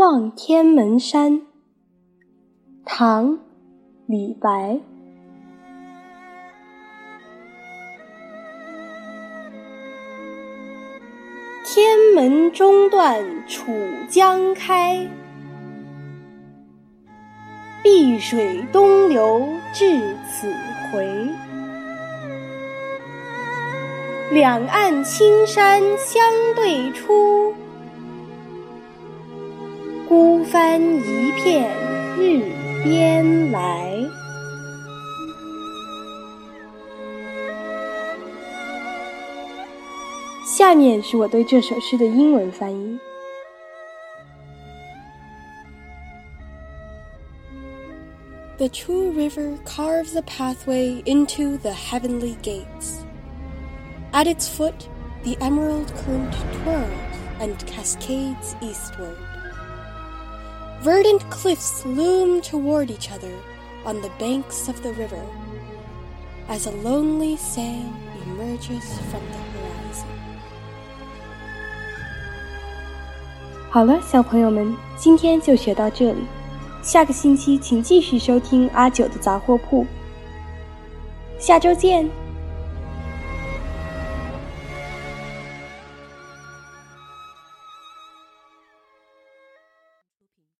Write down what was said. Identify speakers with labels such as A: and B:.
A: 望天门山，唐·李白。天门中断楚江开，碧水东流至此回。两岸青山相对出。孤帆一片日边来。下面是我对这首诗的英文翻译。
B: The Chu River carves a pathway into the heavenly gates. At its foot, the emerald current twirls and cascades eastward. Verdant cliffs loom toward each other on the banks of the river as a lonely sail emerges from the horizon.
A: 好了，小朋友们，今天就学到这里。下个星期请继续收听阿九的杂货铺。下周见。